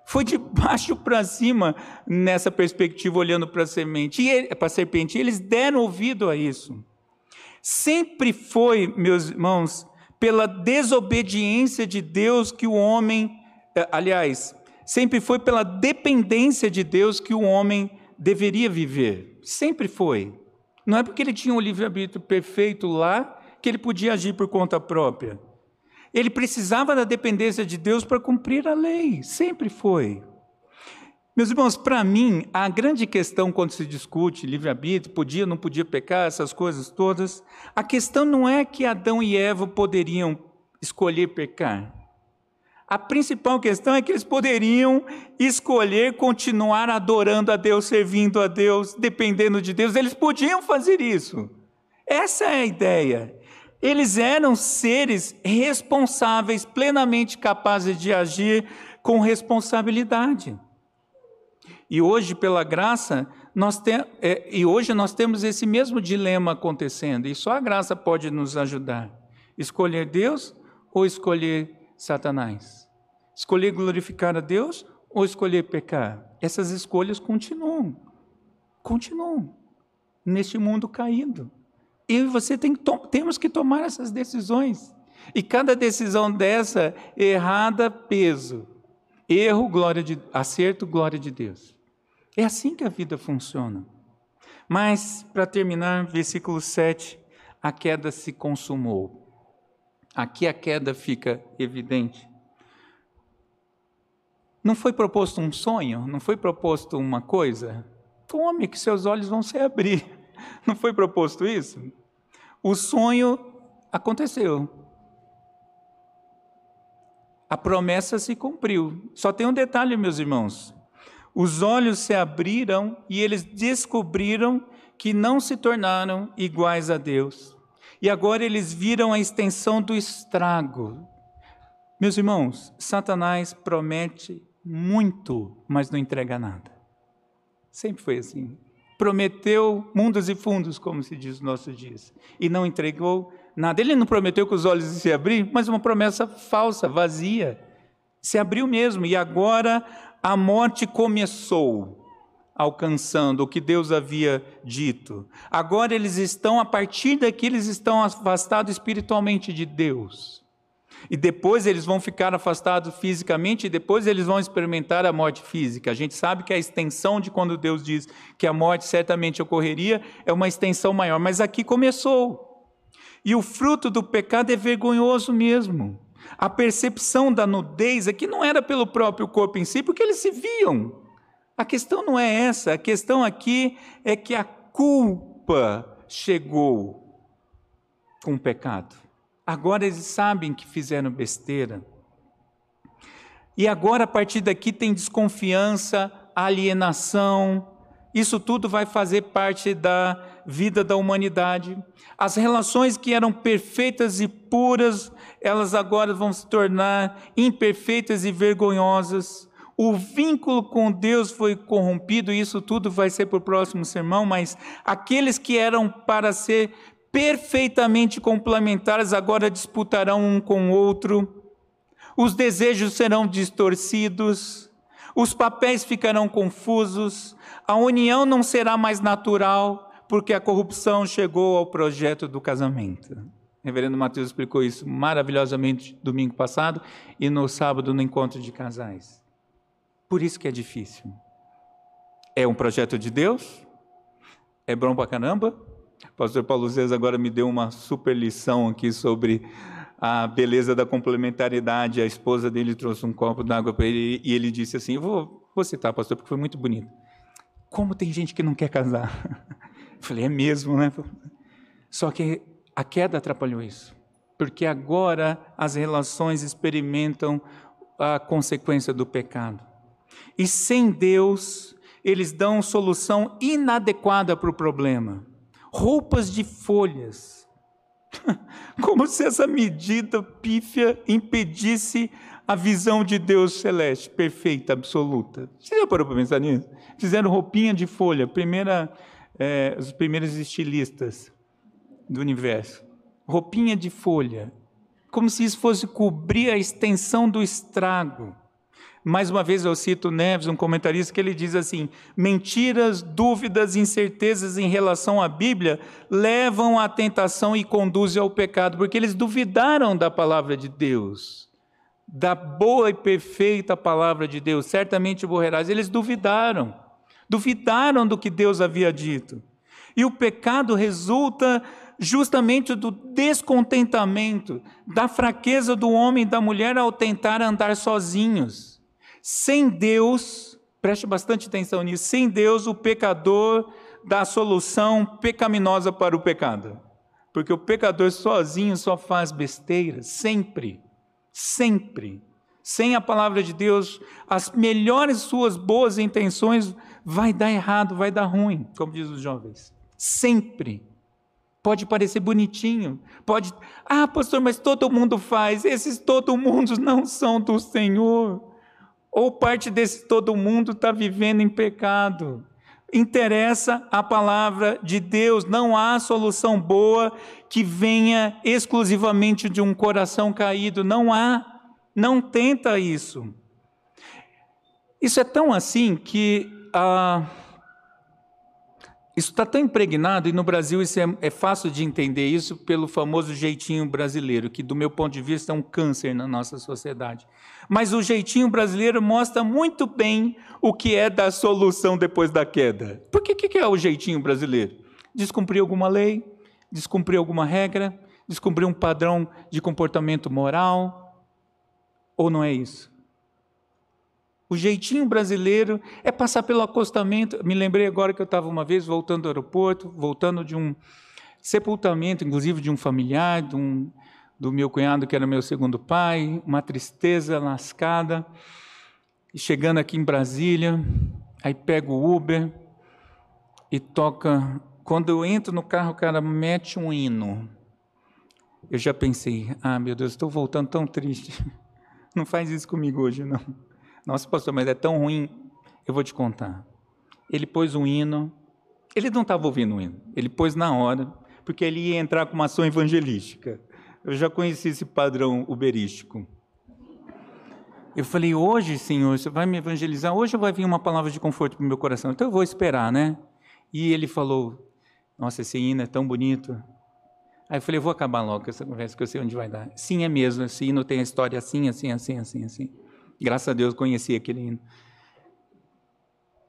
Foi de baixo para cima nessa perspectiva, olhando para a semente, para a serpente. E eles deram ouvido a isso. Sempre foi, meus irmãos, pela desobediência de Deus que o homem, eh, aliás, sempre foi pela dependência de Deus que o homem deveria viver. Sempre foi. Não é porque ele tinha um livre-arbítrio perfeito lá que ele podia agir por conta própria. Ele precisava da dependência de Deus para cumprir a lei, sempre foi. Meus irmãos, para mim, a grande questão quando se discute livre-arbítrio, podia, não podia pecar, essas coisas todas, a questão não é que Adão e Eva poderiam escolher pecar. A principal questão é que eles poderiam escolher continuar adorando a Deus, servindo a Deus, dependendo de Deus. Eles podiam fazer isso. Essa é a ideia. Eles eram seres responsáveis, plenamente capazes de agir com responsabilidade. E hoje, pela graça, nós tem, é, e hoje nós temos esse mesmo dilema acontecendo, e só a graça pode nos ajudar. Escolher Deus ou escolher Satanás? Escolher glorificar a Deus ou escolher pecar? Essas escolhas continuam. Continuam neste mundo caído. Eu e você tem, temos que tomar essas decisões. E cada decisão dessa, errada, peso. Erro, glória de acerto, glória de Deus. É assim que a vida funciona. Mas, para terminar, versículo 7, a queda se consumou. Aqui a queda fica evidente. Não foi proposto um sonho, não foi proposto uma coisa? Tome que seus olhos vão se abrir. Não foi proposto isso? O sonho aconteceu. A promessa se cumpriu. Só tem um detalhe, meus irmãos. Os olhos se abriram e eles descobriram que não se tornaram iguais a Deus. E agora eles viram a extensão do estrago. Meus irmãos, Satanás promete muito, mas não entrega nada. Sempre foi assim prometeu mundos e fundos, como se diz nos nossos dias, e não entregou nada. Ele não prometeu que os olhos se abrir, mas uma promessa falsa, vazia. Se abriu mesmo, e agora a morte começou, alcançando o que Deus havia dito. Agora eles estão, a partir daqui, eles estão afastados espiritualmente de Deus. E depois eles vão ficar afastados fisicamente e depois eles vão experimentar a morte física. A gente sabe que a extensão de quando Deus diz que a morte certamente ocorreria é uma extensão maior, mas aqui começou. E o fruto do pecado é vergonhoso mesmo. A percepção da nudez aqui não era pelo próprio corpo em si, porque eles se viam. A questão não é essa, a questão aqui é que a culpa chegou com o pecado. Agora eles sabem que fizeram besteira. E agora, a partir daqui, tem desconfiança, alienação. Isso tudo vai fazer parte da vida da humanidade. As relações que eram perfeitas e puras, elas agora vão se tornar imperfeitas e vergonhosas. O vínculo com Deus foi corrompido, e isso tudo vai ser para o próximo sermão, mas aqueles que eram para ser perfeitamente complementares agora disputarão um com o outro, os desejos serão distorcidos, os papéis ficarão confusos, a união não será mais natural, porque a corrupção chegou ao projeto do casamento. Reverendo Mateus explicou isso maravilhosamente domingo passado e no sábado no encontro de casais. Por isso que é difícil. É um projeto de Deus? É bom pra caramba? O pastor Paulo Zez agora me deu uma super lição aqui sobre a beleza da complementariedade. A esposa dele trouxe um copo d'água para ele e ele disse assim: vou, vou citar, pastor, porque foi muito bonito. Como tem gente que não quer casar? Eu falei: É mesmo, né? Só que a queda atrapalhou isso, porque agora as relações experimentam a consequência do pecado. E sem Deus, eles dão solução inadequada para o problema. Roupas de folhas. Como se essa medida pífia impedisse a visão de Deus celeste, perfeita, absoluta. Você já parou para pensar nisso? Fizeram roupinha de folha, primeira, é, os primeiros estilistas do universo. Roupinha de folha, como se isso fosse cobrir a extensão do estrago. Mais uma vez eu cito Neves, um comentarista, que ele diz assim: mentiras, dúvidas, incertezas em relação à Bíblia levam à tentação e conduzem ao pecado, porque eles duvidaram da palavra de Deus da boa e perfeita palavra de Deus, certamente morrerás. Eles duvidaram, duvidaram do que Deus havia dito. E o pecado resulta justamente do descontentamento, da fraqueza do homem e da mulher ao tentar andar sozinhos. Sem Deus, preste bastante atenção nisso, sem Deus o pecador dá a solução pecaminosa para o pecado. Porque o pecador sozinho só faz besteira, sempre. Sempre. Sem a palavra de Deus, as melhores suas boas intenções vai dar errado, vai dar ruim, como diz os jovens. Sempre. Pode parecer bonitinho, pode. Ah, pastor, mas todo mundo faz. Esses todo mundo não são do Senhor. Ou parte desse todo mundo está vivendo em pecado interessa a palavra de Deus, não há solução boa que venha exclusivamente de um coração caído, não há, não tenta isso. Isso é tão assim que ah, isso está tão impregnado, e no Brasil isso é, é, fácil de entender isso pelo famoso jeitinho brasileiro, que do meu ponto de vista é um câncer na nossa sociedade. Mas o jeitinho brasileiro mostra muito bem o que é da solução depois da queda. Por que, que é o jeitinho brasileiro? Descumprir alguma lei, descumprir alguma regra, descumprir um padrão de comportamento moral, ou não é isso? O jeitinho brasileiro é passar pelo acostamento. Me lembrei agora que eu estava uma vez voltando do aeroporto, voltando de um sepultamento, inclusive de um familiar, de um, do meu cunhado que era meu segundo pai, uma tristeza lascada. E chegando aqui em Brasília, aí pego o Uber e toca. Quando eu entro no carro, o cara mete um hino. Eu já pensei, ah, meu Deus, estou voltando tão triste. Não faz isso comigo hoje, não. Nossa, pastor, mas é tão ruim. Eu vou te contar. Ele pôs um hino. Ele não estava ouvindo o hino. Ele pôs na hora, porque ele ia entrar com uma ação evangelística. Eu já conheci esse padrão uberístico. Eu falei, hoje, Senhor, você vai me evangelizar? Hoje vai vir uma palavra de conforto para o meu coração. Então eu vou esperar, né? E ele falou, nossa, esse hino é tão bonito. Aí eu falei, eu vou acabar logo essa conversa, que eu sei onde vai dar. Sim, é mesmo, esse hino tem a história assim, assim, assim, assim, assim. Graças a Deus conheci aquele hino.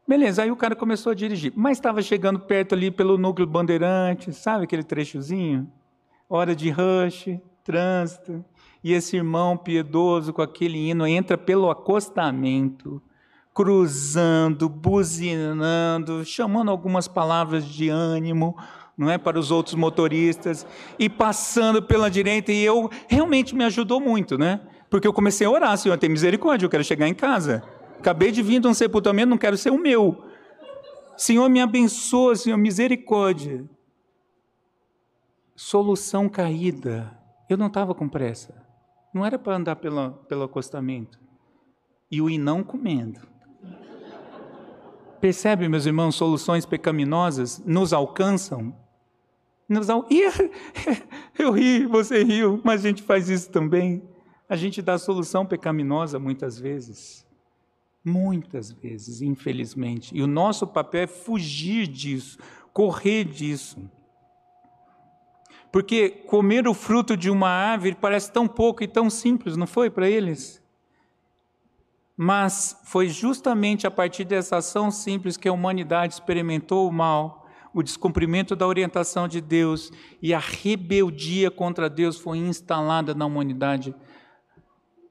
Beleza, aí o cara começou a dirigir, mas estava chegando perto ali pelo núcleo bandeirante, sabe aquele trechozinho? Hora de rush, trânsito, e esse irmão piedoso com aquele hino entra pelo acostamento, cruzando, buzinando, chamando algumas palavras de ânimo, não é para os outros motoristas e passando pela direita e eu realmente me ajudou muito, né? Porque eu comecei a orar, Senhor, tem misericórdia, eu quero chegar em casa. Acabei de vir de um sepultamento, não quero ser o meu. Senhor, me abençoa, Senhor, misericórdia. Solução caída. Eu não estava com pressa. Não era para andar pelo, pelo acostamento. E o inão comendo. Percebe, meus irmãos, soluções pecaminosas nos alcançam? Nos al... eu ri, você riu, mas a gente faz isso também. A gente dá solução pecaminosa muitas vezes. Muitas vezes, infelizmente. E o nosso papel é fugir disso, correr disso. Porque comer o fruto de uma árvore parece tão pouco e tão simples, não foi para eles? Mas foi justamente a partir dessa ação simples que a humanidade experimentou o mal, o descumprimento da orientação de Deus e a rebeldia contra Deus foi instalada na humanidade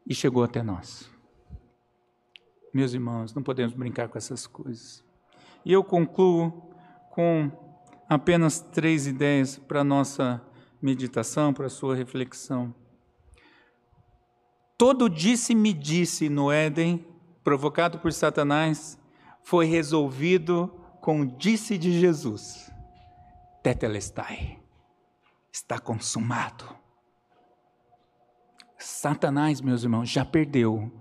e chegou até nós. Meus irmãos, não podemos brincar com essas coisas. E eu concluo com apenas três ideias para nossa meditação, para a sua reflexão. Todo disse-me disse no Éden, provocado por Satanás, foi resolvido com o disse de Jesus: Tetelestai, está consumado. Satanás, meus irmãos, já perdeu,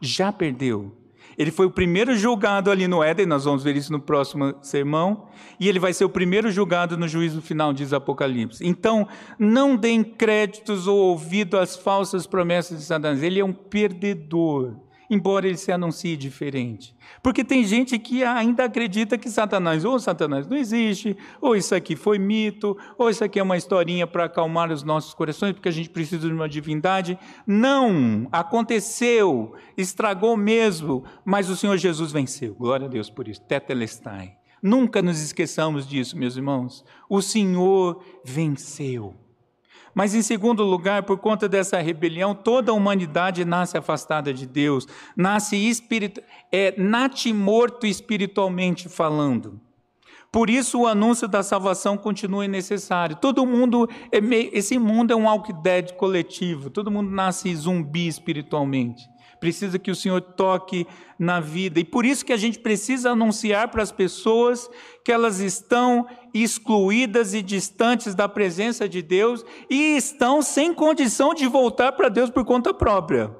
já perdeu. Ele foi o primeiro julgado ali no Éden, nós vamos ver isso no próximo sermão, e ele vai ser o primeiro julgado no juízo final, diz Apocalipse. Então, não deem créditos ou ouvido às falsas promessas de Satanás, ele é um perdedor embora ele se anuncie diferente. Porque tem gente que ainda acredita que Satanás, ou Satanás não existe, ou isso aqui foi mito, ou isso aqui é uma historinha para acalmar os nossos corações, porque a gente precisa de uma divindade. Não! Aconteceu, estragou mesmo, mas o Senhor Jesus venceu. Glória a Deus por isso. Tetelestai. Nunca nos esqueçamos disso, meus irmãos. O Senhor venceu. Mas, em segundo lugar, por conta dessa rebelião, toda a humanidade nasce afastada de Deus, nasce espiritu... é, morto espiritualmente falando. Por isso, o anúncio da salvação continua necessário. Todo mundo, é meio... esse mundo é um dead coletivo, todo mundo nasce zumbi espiritualmente precisa que o Senhor toque na vida. E por isso que a gente precisa anunciar para as pessoas que elas estão excluídas e distantes da presença de Deus e estão sem condição de voltar para Deus por conta própria.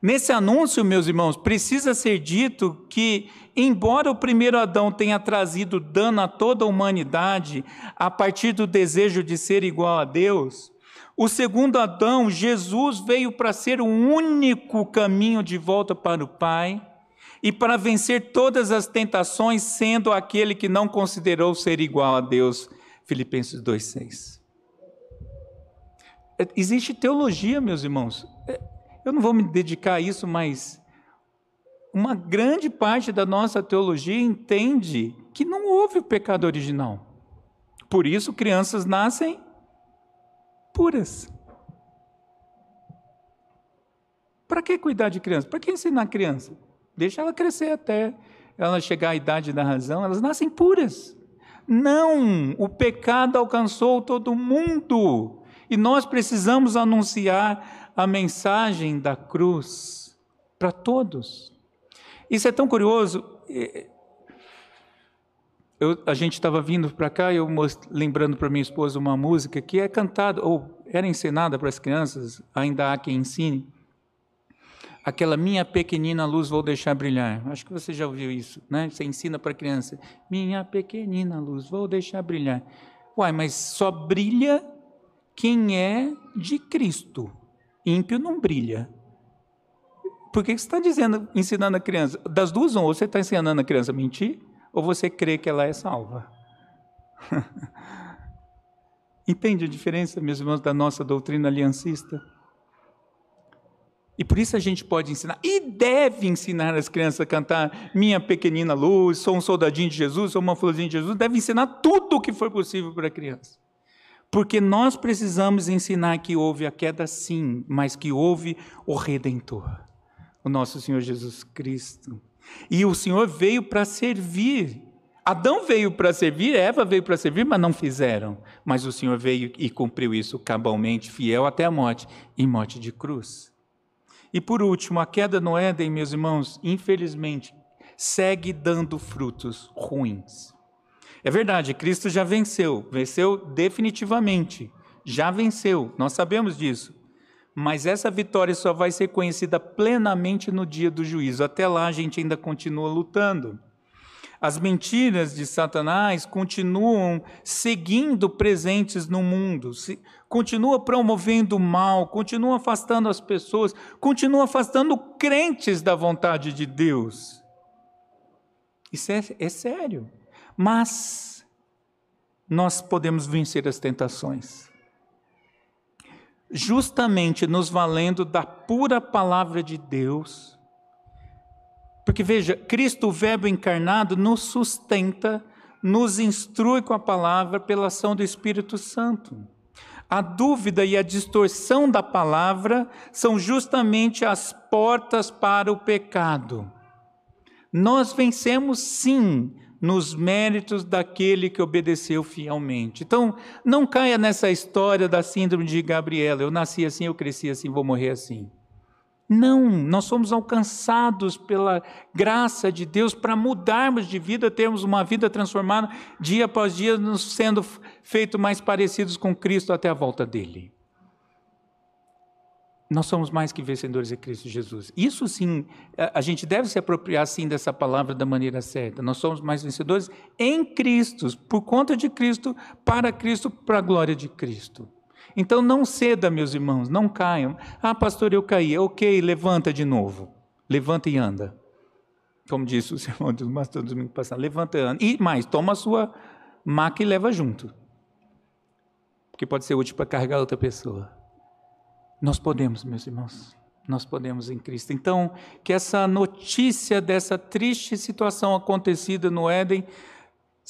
Nesse anúncio, meus irmãos, precisa ser dito que, embora o primeiro Adão tenha trazido dano a toda a humanidade a partir do desejo de ser igual a Deus, o segundo Adão, Jesus, veio para ser o único caminho de volta para o Pai e para vencer todas as tentações, sendo aquele que não considerou ser igual a Deus. Filipenses 2,6. É, existe teologia, meus irmãos. É, eu não vou me dedicar a isso, mas uma grande parte da nossa teologia entende que não houve o pecado original. Por isso, crianças nascem puras. Para que cuidar de criança? Para que ensinar criança? Deixa ela crescer até ela chegar à idade da razão, elas nascem puras. Não, o pecado alcançou todo mundo. E nós precisamos anunciar a mensagem da cruz para todos. Isso é tão curioso. Eu, a gente estava vindo para cá e eu lembrando para minha esposa uma música que é cantada, ou era ensinada para as crianças, ainda há quem ensine. Aquela minha pequenina luz vou deixar brilhar. Acho que você já ouviu isso, né? Você ensina para criança: minha pequenina luz vou deixar brilhar. Uai, mas só brilha quem é de Cristo. Ímpio não brilha. Por que você está dizendo, ensinando a criança? Das duas, ou você está ensinando a criança a mentir, ou você crê que ela é salva? Entende a diferença, meus irmãos, da nossa doutrina aliancista? E por isso a gente pode ensinar, e deve ensinar as crianças a cantar Minha Pequenina Luz, Sou um Soldadinho de Jesus, Sou uma Florzinha de Jesus. Deve ensinar tudo o que for possível para a criança. Porque nós precisamos ensinar que houve a queda sim, mas que houve o Redentor, o nosso Senhor Jesus Cristo. E o Senhor veio para servir. Adão veio para servir, Eva veio para servir, mas não fizeram. Mas o Senhor veio e cumpriu isso cabalmente, fiel até a morte, em morte de cruz. E por último, a queda no Éden, meus irmãos, infelizmente, segue dando frutos ruins. É verdade, Cristo já venceu, venceu definitivamente, já venceu, nós sabemos disso. Mas essa vitória só vai ser conhecida plenamente no dia do juízo. Até lá a gente ainda continua lutando. As mentiras de Satanás continuam seguindo presentes no mundo, continua promovendo o mal, continua afastando as pessoas, continua afastando crentes da vontade de Deus. Isso é, é sério. Mas nós podemos vencer as tentações justamente nos valendo da pura palavra de Deus. Porque veja, Cristo, o Verbo encarnado, nos sustenta, nos instrui com a palavra pela ação do Espírito Santo. A dúvida e a distorção da palavra são justamente as portas para o pecado. Nós vencemos sim nos méritos daquele que obedeceu fielmente. Então, não caia nessa história da síndrome de Gabriela. Eu nasci assim, eu cresci assim, vou morrer assim. Não, nós somos alcançados pela graça de Deus para mudarmos de vida, termos uma vida transformada dia após dia, nos sendo feito mais parecidos com Cristo até a volta dele. Nós somos mais que vencedores em Cristo Jesus. Isso sim, a gente deve se apropriar sim dessa palavra da maneira certa. Nós somos mais vencedores em Cristo, por conta de Cristo, para Cristo, para a glória de Cristo. Então não ceda, meus irmãos, não caiam. Ah, pastor, eu caí. Ok, levanta de novo. Levanta e anda. Como disse o sermão do pastor domingo passado, levanta e anda. E mais, toma a sua maca e leva junto. Porque pode ser útil para carregar outra pessoa. Nós podemos, meus irmãos. Nós podemos em Cristo. Então, que essa notícia dessa triste situação acontecida no Éden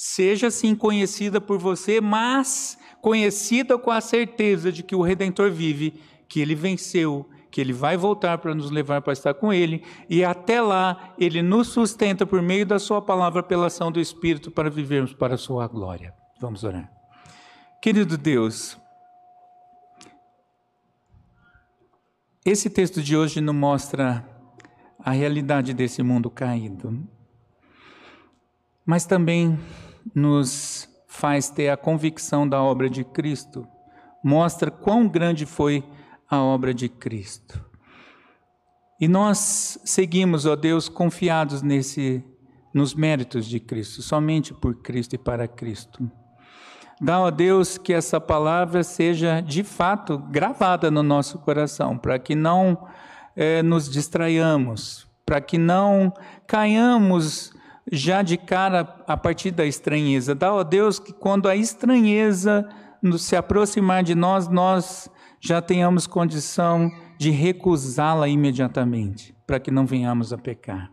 seja sim conhecida por você, mas conhecida com a certeza de que o Redentor vive, que ele venceu, que ele vai voltar para nos levar para estar com ele, e até lá ele nos sustenta por meio da sua palavra pela ação do Espírito para vivermos para a sua glória. Vamos orar. Querido Deus, esse texto de hoje nos mostra a realidade desse mundo caído, mas também nos faz ter a convicção da obra de Cristo, mostra quão grande foi a obra de Cristo. E nós seguimos, ó Deus, confiados nesse nos méritos de Cristo, somente por Cristo e para Cristo. Dá, ó Deus, que essa palavra seja de fato gravada no nosso coração, para que não é, nos distraiamos, para que não caiamos já de cara a partir da estranheza. Dá a Deus que quando a estranheza se aproximar de nós, nós já tenhamos condição de recusá-la imediatamente, para que não venhamos a pecar.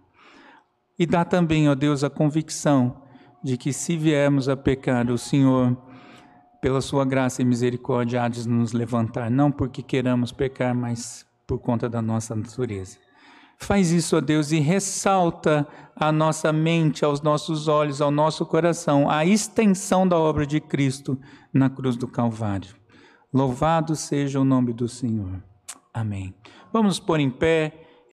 E dá também, ó Deus, a convicção de que se viermos a pecar, o Senhor, pela sua graça e misericórdia, há de nos levantar, não porque queiramos pecar, mas por conta da nossa natureza. Faz isso, ó Deus, e ressalta à nossa mente, aos nossos olhos, ao nosso coração, a extensão da obra de Cristo na cruz do Calvário. Louvado seja o nome do Senhor. Amém. Vamos pôr em pé.